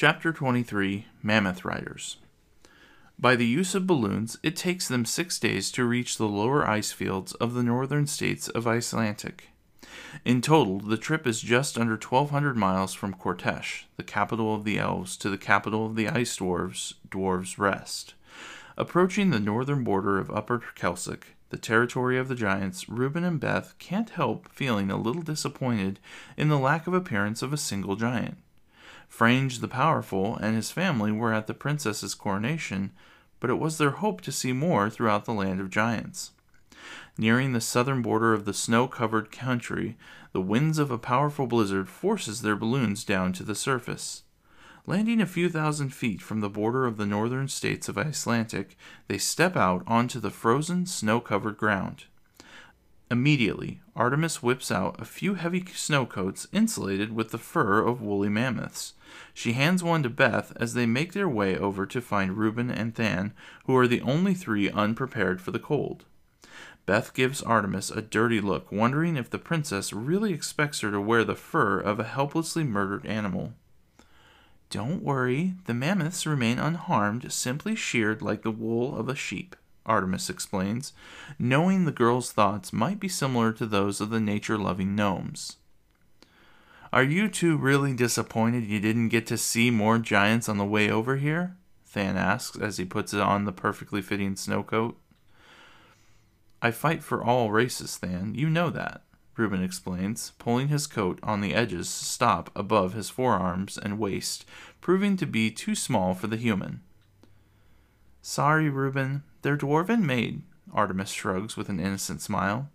Chapter 23 Mammoth Riders By the use of balloons, it takes them six days to reach the lower ice fields of the northern states of Icelandic. In total, the trip is just under 1,200 miles from Kortesh, the capital of the elves, to the capital of the ice dwarves, Dwarves Rest. Approaching the northern border of Upper Kelsik, the territory of the giants, Reuben and Beth can't help feeling a little disappointed in the lack of appearance of a single giant. Frange the Powerful and his family were at the princess's coronation, but it was their hope to see more throughout the land of giants. Nearing the southern border of the snow-covered country, the winds of a powerful blizzard forces their balloons down to the surface. Landing a few thousand feet from the border of the northern states of Icelandic, they step out onto the frozen, snow-covered ground. Immediately, Artemis whips out a few heavy snowcoats insulated with the fur of woolly mammoths. She hands one to Beth as they make their way over to find Reuben and Than, who are the only three unprepared for the cold. Beth gives Artemis a dirty look, wondering if the princess really expects her to wear the fur of a helplessly murdered animal. Don't worry, the mammoths remain unharmed, simply sheared like the wool of a sheep. Artemis explains, knowing the girl's thoughts might be similar to those of the nature loving gnomes. Are you two really disappointed you didn't get to see more giants on the way over here? Than asks as he puts on the perfectly fitting snow coat. I fight for all races, Than. You know that, Reuben explains, pulling his coat on the edges to stop above his forearms and waist, proving to be too small for the human. Sorry, Reuben, they're dwarven made, Artemis shrugs with an innocent smile.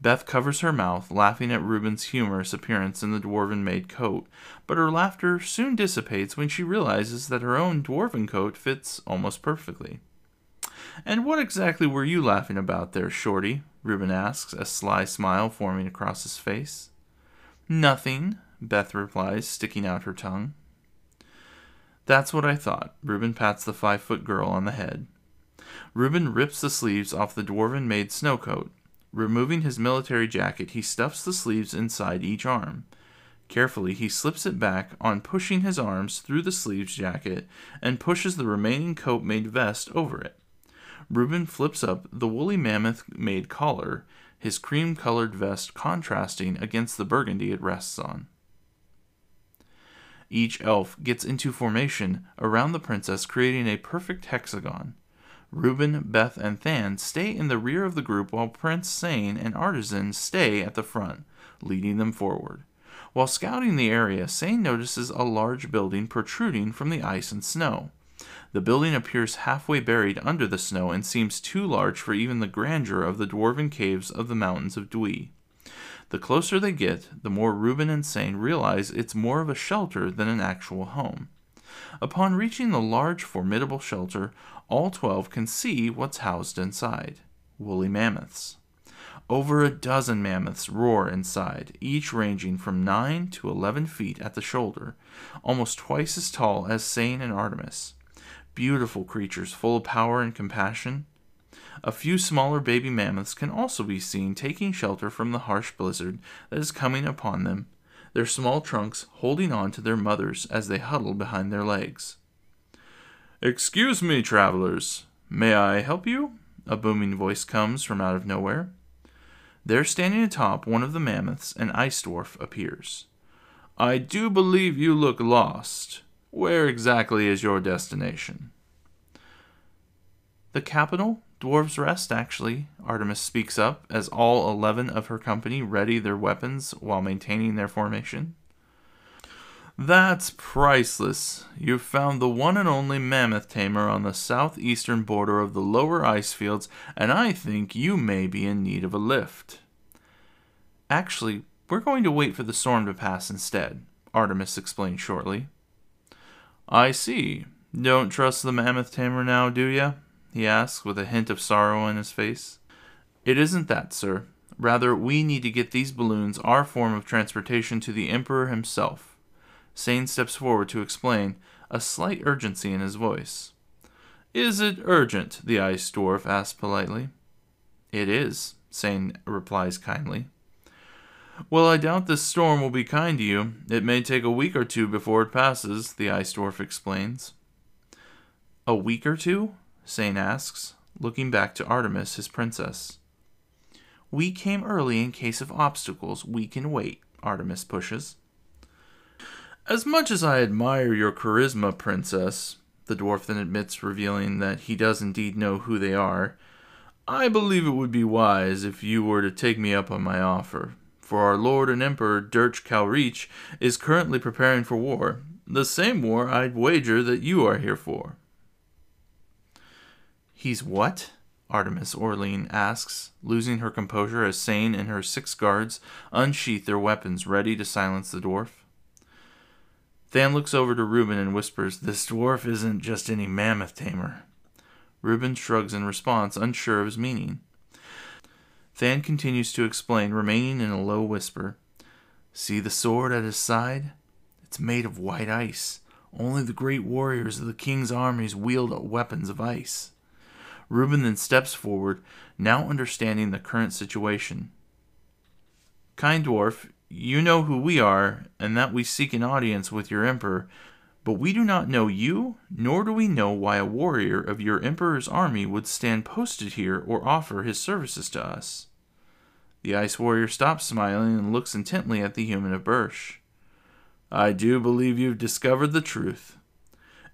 Beth covers her mouth, laughing at Reuben's humorous appearance in the dwarven made coat, but her laughter soon dissipates when she realizes that her own dwarven coat fits almost perfectly. And what exactly were you laughing about there, Shorty? Reuben asks, a sly smile forming across his face. Nothing, Beth replies, sticking out her tongue. That's what I thought. Reuben pats the five foot girl on the head. Reuben rips the sleeves off the dwarven made snowcoat. Removing his military jacket, he stuffs the sleeves inside each arm. Carefully, he slips it back on pushing his arms through the sleeves jacket and pushes the remaining coat made vest over it. Reuben flips up the woolly mammoth made collar, his cream colored vest contrasting against the burgundy it rests on. Each elf gets into formation around the princess, creating a perfect hexagon. Reuben, Beth, and Than stay in the rear of the group while Prince Sane and Artisan stay at the front, leading them forward. While scouting the area, Sane notices a large building protruding from the ice and snow. The building appears halfway buried under the snow and seems too large for even the grandeur of the dwarven caves of the mountains of Dwi. The closer they get, the more Reuben and Sane realize it's more of a shelter than an actual home. Upon reaching the large, formidable shelter, all twelve can see what's housed inside woolly mammoths. Over a dozen mammoths roar inside, each ranging from 9 to 11 feet at the shoulder, almost twice as tall as Sane and Artemis. Beautiful creatures full of power and compassion. A few smaller baby mammoths can also be seen taking shelter from the harsh blizzard that is coming upon them, their small trunks holding on to their mothers as they huddle behind their legs. Excuse me, travelers. May I help you? A booming voice comes from out of nowhere. There, standing atop one of the mammoths, an ice dwarf appears. I do believe you look lost. Where exactly is your destination? The capital, Dwarves Rest, actually, Artemis speaks up as all eleven of her company ready their weapons while maintaining their formation. That's priceless. You've found the one and only mammoth tamer on the southeastern border of the lower ice fields, and I think you may be in need of a lift. Actually, we're going to wait for the storm to pass instead, Artemis explained shortly. I see. Don't trust the mammoth tamer now, do ya? He asks with a hint of sorrow in his face. It isn't that, sir. Rather, we need to get these balloons our form of transportation to the Emperor himself. Sane steps forward to explain, a slight urgency in his voice. Is it urgent? the ice dwarf asks politely. It is, Sane replies kindly. Well, I doubt this storm will be kind to you. It may take a week or two before it passes, the ice dwarf explains. A week or two? Sane asks, looking back to Artemis, his princess. We came early in case of obstacles. We can wait, Artemis pushes. As much as I admire your charisma, princess, the dwarf then admits, revealing that he does indeed know who they are, I believe it would be wise if you were to take me up on my offer for our Lord and Emperor Dirch Calreach is currently preparing for war, the same war I'd wager that you are here for. He's what? Artemis Orlean asks, losing her composure as Sane and her six guards unsheath their weapons ready to silence the dwarf. Than looks over to Reuben and whispers, This dwarf isn't just any mammoth tamer. Reuben shrugs in response, unsure of his meaning. Than continues to explain, remaining in a low whisper. See the sword at his side? It's made of white ice. Only the great warriors of the king's armies wield weapons of ice. Reuben then steps forward, now understanding the current situation. Kind dwarf, you know who we are, and that we seek an audience with your emperor, but we do not know you, nor do we know why a warrior of your emperor's army would stand posted here or offer his services to us. The ice warrior stops smiling and looks intently at the human of Birch. I do believe you've discovered the truth.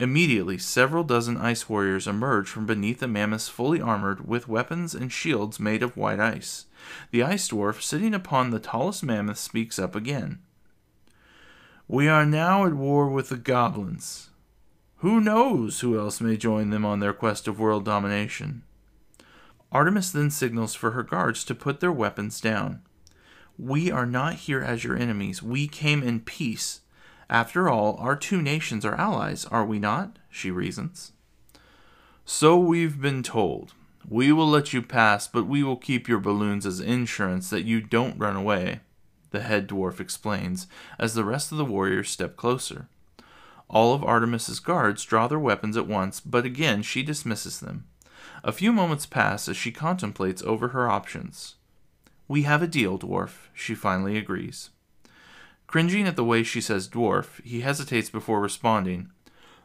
Immediately, several dozen ice warriors emerge from beneath the mammoths fully armored with weapons and shields made of white ice. The ice dwarf, sitting upon the tallest mammoth, speaks up again. We are now at war with the goblins. Who knows who else may join them on their quest of world domination? Artemis then signals for her guards to put their weapons down. We are not here as your enemies. We came in peace. After all, our two nations are allies, are we not? She reasons. So we've been told. We will let you pass, but we will keep your balloons as insurance that you don't run away the head dwarf explains, as the rest of the warriors step closer. All of Artemis's guards draw their weapons at once, but again she dismisses them. A few moments pass as she contemplates over her options. We have a deal, dwarf, she finally agrees. Cringing at the way she says dwarf, he hesitates before responding.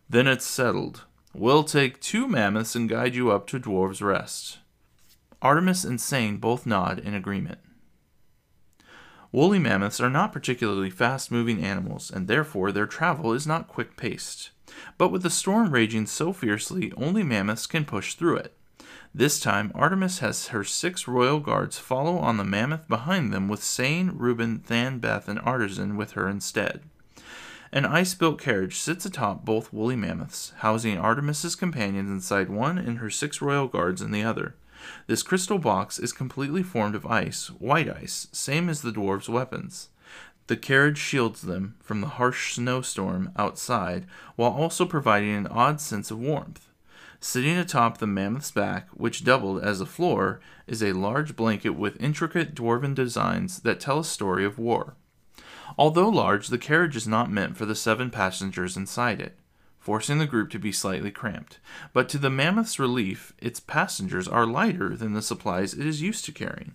Then it's settled. We'll take two mammoths and guide you up to Dwarf's Rest. Artemis and Sane both nod in agreement. Woolly mammoths are not particularly fast moving animals, and therefore their travel is not quick paced. But with the storm raging so fiercely, only mammoths can push through it. This time, Artemis has her six royal guards follow on the mammoth behind them, with Sane, Reuben, Than, Beth, and Artisan with her instead. An ice built carriage sits atop both woolly mammoths, housing Artemis's companions inside one and her six royal guards in the other. This crystal box is completely formed of ice, white ice, same as the dwarves' weapons. The carriage shields them from the harsh snowstorm outside while also providing an odd sense of warmth. Sitting atop the mammoth's back, which doubled as a floor, is a large blanket with intricate dwarven designs that tell a story of war. Although large, the carriage is not meant for the seven passengers inside it forcing the group to be slightly cramped. But to the Mammoth's relief, its passengers are lighter than the supplies it is used to carrying.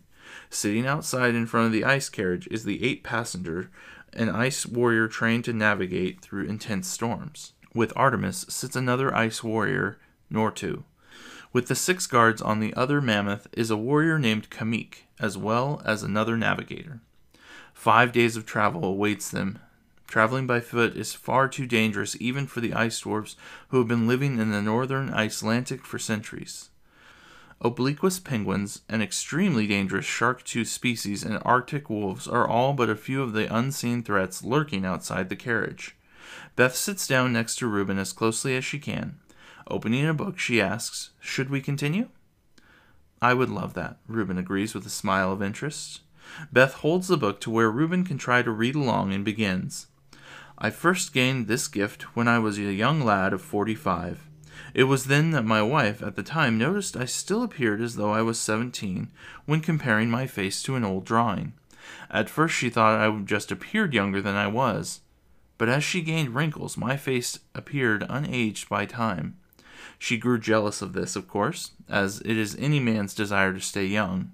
Sitting outside in front of the ice carriage is the eight passenger, an ice warrior trained to navigate through intense storms. With Artemis sits another ice warrior, Nortu. With the six guards on the other mammoth is a warrior named Kamik, as well as another navigator. Five days of travel awaits them Traveling by foot is far too dangerous even for the ice dwarfs who have been living in the northern Icelandic for centuries. Obliquous penguins, an extremely dangerous shark-tooth species, and Arctic wolves are all but a few of the unseen threats lurking outside the carriage. Beth sits down next to Reuben as closely as she can. Opening a book, she asks, Should we continue? I would love that, Reuben agrees with a smile of interest. Beth holds the book to where Reuben can try to read along and begins. I first gained this gift when I was a young lad of forty five. It was then that my wife at the time noticed I still appeared as though I was seventeen when comparing my face to an old drawing. At first she thought I just appeared younger than I was, but as she gained wrinkles, my face appeared unaged by time. She grew jealous of this, of course, as it is any man's desire to stay young.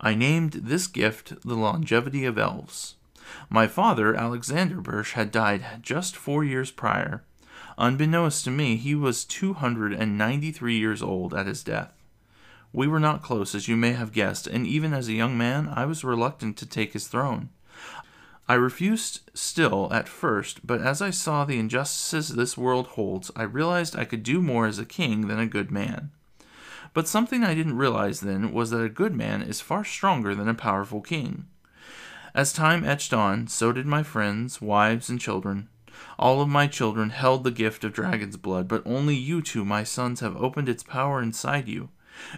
I named this gift the longevity of elves. My father, Alexander Birch, had died just four years prior. Unbeknownst to me, he was 293 years old at his death. We were not close, as you may have guessed, and even as a young man, I was reluctant to take his throne. I refused still at first, but as I saw the injustices this world holds, I realized I could do more as a king than a good man. But something I didn't realize then was that a good man is far stronger than a powerful king. As time etched on, so did my friends, wives, and children. All of my children held the gift of dragon's blood, but only you two, my sons, have opened its power inside you.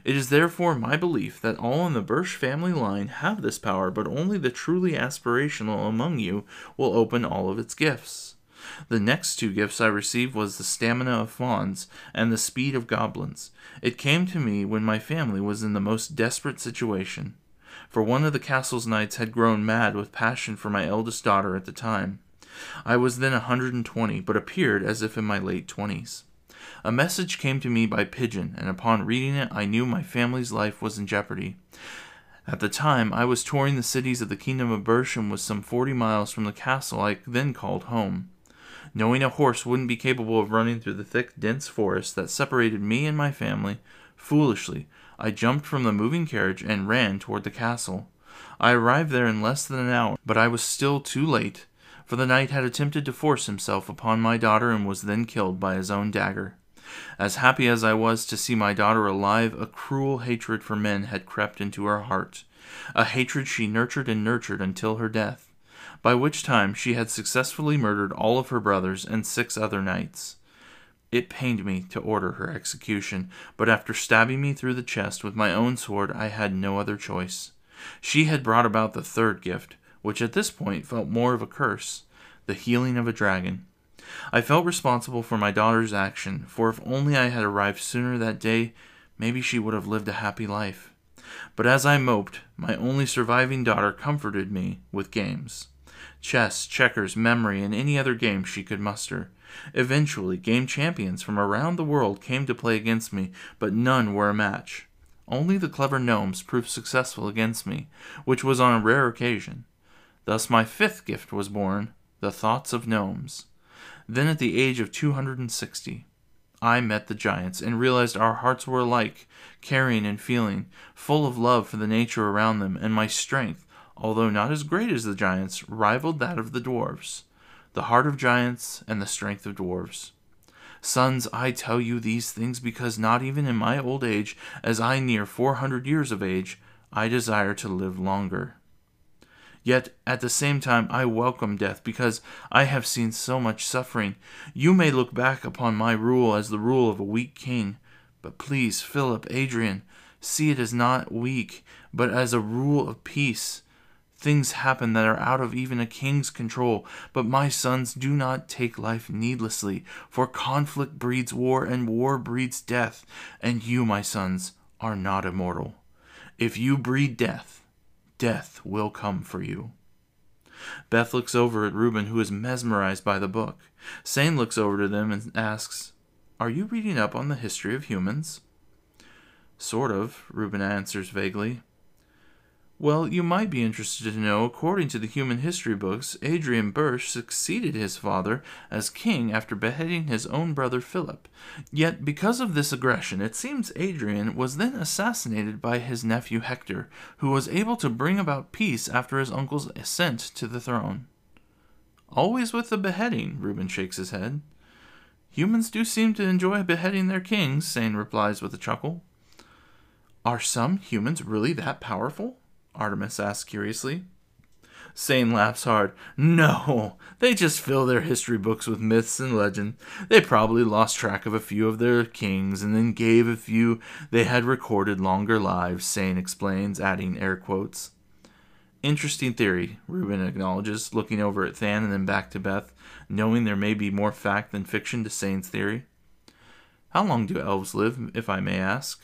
It is therefore my belief that all in the Birch family line have this power, but only the truly aspirational among you will open all of its gifts. The next two gifts I received was the stamina of fauns and the speed of goblins. It came to me when my family was in the most desperate situation, for one of the castle's knights had grown mad with passion for my eldest daughter at the time. I was then a hundred and twenty, but appeared as if in my late twenties. A message came to me by pigeon, and upon reading it, I knew my family's life was in jeopardy. At the time, I was touring the cities of the kingdom of Bersham was some forty miles from the castle I then called home. Knowing a horse wouldn't be capable of running through the thick, dense forest that separated me and my family, foolishly, I jumped from the moving carriage and ran toward the castle. I arrived there in less than an hour, but I was still too late for the knight had attempted to force himself upon my daughter and was then killed by his own dagger. As happy as I was to see my daughter alive, a cruel hatred for men had crept into her heart, a hatred she nurtured and nurtured until her death, by which time she had successfully murdered all of her brothers and six other knights. It pained me to order her execution, but after stabbing me through the chest with my own sword, I had no other choice. She had brought about the third gift, which at this point felt more of a curse the healing of a dragon. I felt responsible for my daughter's action, for if only I had arrived sooner that day, maybe she would have lived a happy life. But as I moped, my only surviving daughter comforted me with games chess, checkers, memory, and any other game she could muster. Eventually, game champions from around the world came to play against me, but none were a match. Only the clever gnomes proved successful against me, which was on a rare occasion. Thus my fifth gift was born, the thoughts of gnomes. Then at the age of 260, I met the giants and realized our hearts were alike, caring and feeling, full of love for the nature around them, and my strength, although not as great as the giants, rivaled that of the dwarfs. The heart of giants and the strength of dwarfs. Sons, I tell you these things because not even in my old age, as I near four hundred years of age, I desire to live longer. Yet at the same time, I welcome death because I have seen so much suffering. You may look back upon my rule as the rule of a weak king, but please, Philip, Adrian, see it as not weak, but as a rule of peace. Things happen that are out of even a king's control, but my sons do not take life needlessly, for conflict breeds war, and war breeds death, and you, my sons, are not immortal. If you breed death, death will come for you. Beth looks over at Reuben, who is mesmerized by the book. Sane looks over to them and asks, Are you reading up on the history of humans? Sort of, Reuben answers vaguely. Well, you might be interested to know, according to the human history books, Adrian Birch succeeded his father as king after beheading his own brother Philip. Yet, because of this aggression, it seems Adrian was then assassinated by his nephew Hector, who was able to bring about peace after his uncle's ascent to the throne. Always with the beheading, Reuben shakes his head. Humans do seem to enjoy beheading their kings, Sane replies with a chuckle. Are some humans really that powerful? Artemis asks curiously. Sane laughs hard. No, they just fill their history books with myths and legend. They probably lost track of a few of their kings and then gave a few they had recorded longer lives, Sane explains, adding air quotes. Interesting theory, Reuben acknowledges, looking over at Than and then back to Beth, knowing there may be more fact than fiction to Sane's theory. How long do elves live, if I may ask?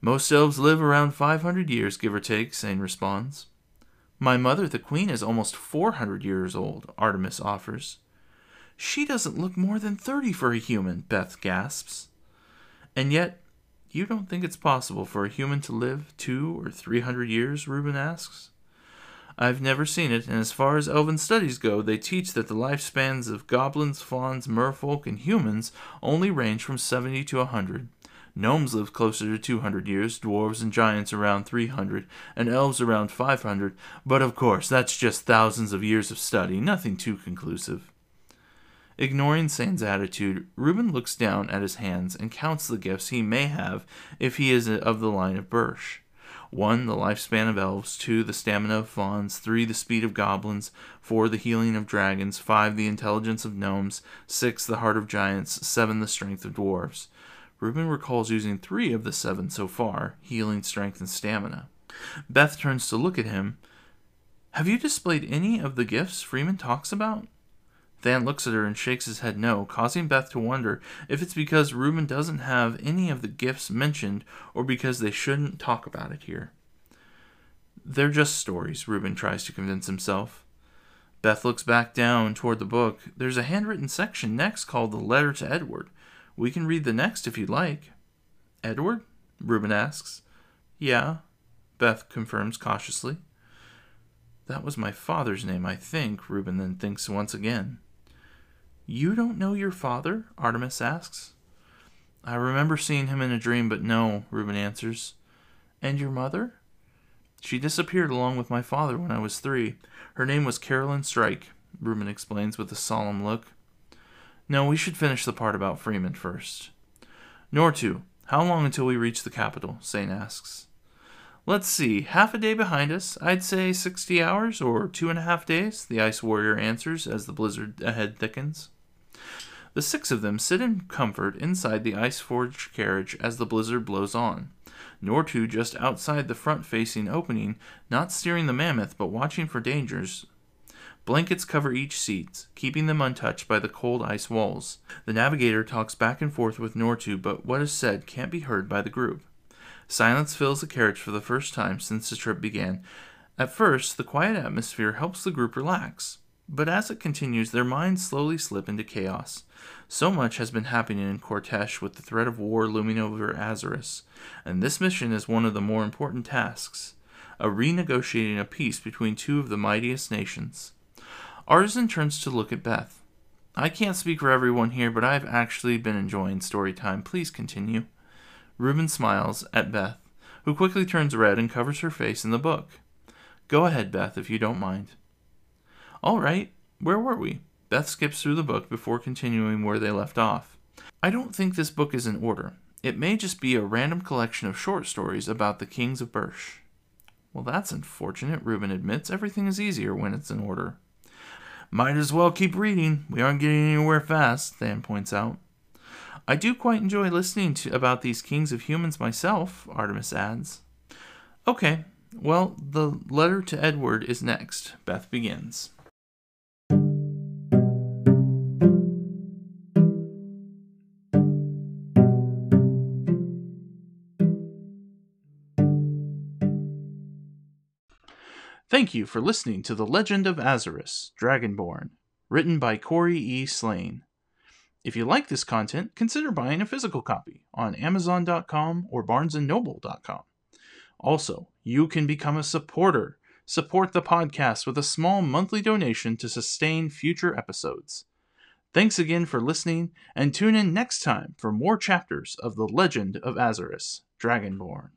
Most elves live around 500 years, give or take, Sane responds. My mother, the queen, is almost 400 years old, Artemis offers. She doesn't look more than 30 for a human, Beth gasps. And yet, You don't think it's possible for a human to live two or three hundred years? Reuben asks. I've never seen it, and as far as elven studies go, they teach that the lifespans of goblins, fauns, merfolk, and humans only range from 70 to a 100. Gnomes live closer to 200 years, dwarves and giants around 300, and elves around 500, but of course, that's just thousands of years of study, nothing too conclusive. Ignoring Sane's attitude, Reuben looks down at his hands and counts the gifts he may have if he is of the line of Birch. 1. The lifespan of elves. 2. The stamina of fauns. 3. The speed of goblins. 4. The healing of dragons. 5. The intelligence of gnomes. 6. The heart of giants. 7. The strength of dwarves. Reuben recalls using three of the seven so far healing, strength, and stamina. Beth turns to look at him. Have you displayed any of the gifts Freeman talks about? Than looks at her and shakes his head no, causing Beth to wonder if it's because Reuben doesn't have any of the gifts mentioned or because they shouldn't talk about it here. They're just stories, Reuben tries to convince himself. Beth looks back down toward the book. There's a handwritten section next called The Letter to Edward. We can read the next if you'd like. Edward? Reuben asks. Yeah, Beth confirms cautiously. That was my father's name, I think, Reuben then thinks once again. You don't know your father? Artemis asks. I remember seeing him in a dream, but no, Reuben answers. And your mother? She disappeared along with my father when I was three. Her name was Carolyn Strike, Reuben explains with a solemn look. No, we should finish the part about Freeman first. Nortu, how long until we reach the capital? Sane asks. Let's see, half a day behind us. I'd say 60 hours or two and a half days, the Ice Warrior answers as the blizzard ahead thickens. The six of them sit in comfort inside the ice forged carriage as the blizzard blows on. Nortu just outside the front facing opening, not steering the mammoth but watching for dangers. Blankets cover each seat, keeping them untouched by the cold ice walls. The navigator talks back and forth with Nortu, but what is said can't be heard by the group. Silence fills the carriage for the first time since the trip began. At first, the quiet atmosphere helps the group relax. But as it continues, their minds slowly slip into chaos. So much has been happening in Cortesh with the threat of war looming over Azeris, and this mission is one of the more important tasks a renegotiating a peace between two of the mightiest nations. Artisan turns to look at Beth. I can't speak for everyone here, but I've actually been enjoying story time. Please continue. Reuben smiles at Beth, who quickly turns red and covers her face in the book. Go ahead, Beth, if you don't mind. All right, where were we? Beth skips through the book before continuing where they left off. I don't think this book is in order. It may just be a random collection of short stories about the kings of Birch. Well, that's unfortunate, Reuben admits. Everything is easier when it's in order. Might as well keep reading. We aren't getting anywhere fast, Than points out. I do quite enjoy listening to about these kings of humans myself, Artemis adds. Okay, well, the letter to Edward is next. Beth begins. Thank you for listening to The Legend of Azeris, Dragonborn, written by Corey E. Slane. If you like this content, consider buying a physical copy on Amazon.com or BarnesandNoble.com. Also, you can become a supporter. Support the podcast with a small monthly donation to sustain future episodes. Thanks again for listening, and tune in next time for more chapters of The Legend of Azeris, Dragonborn.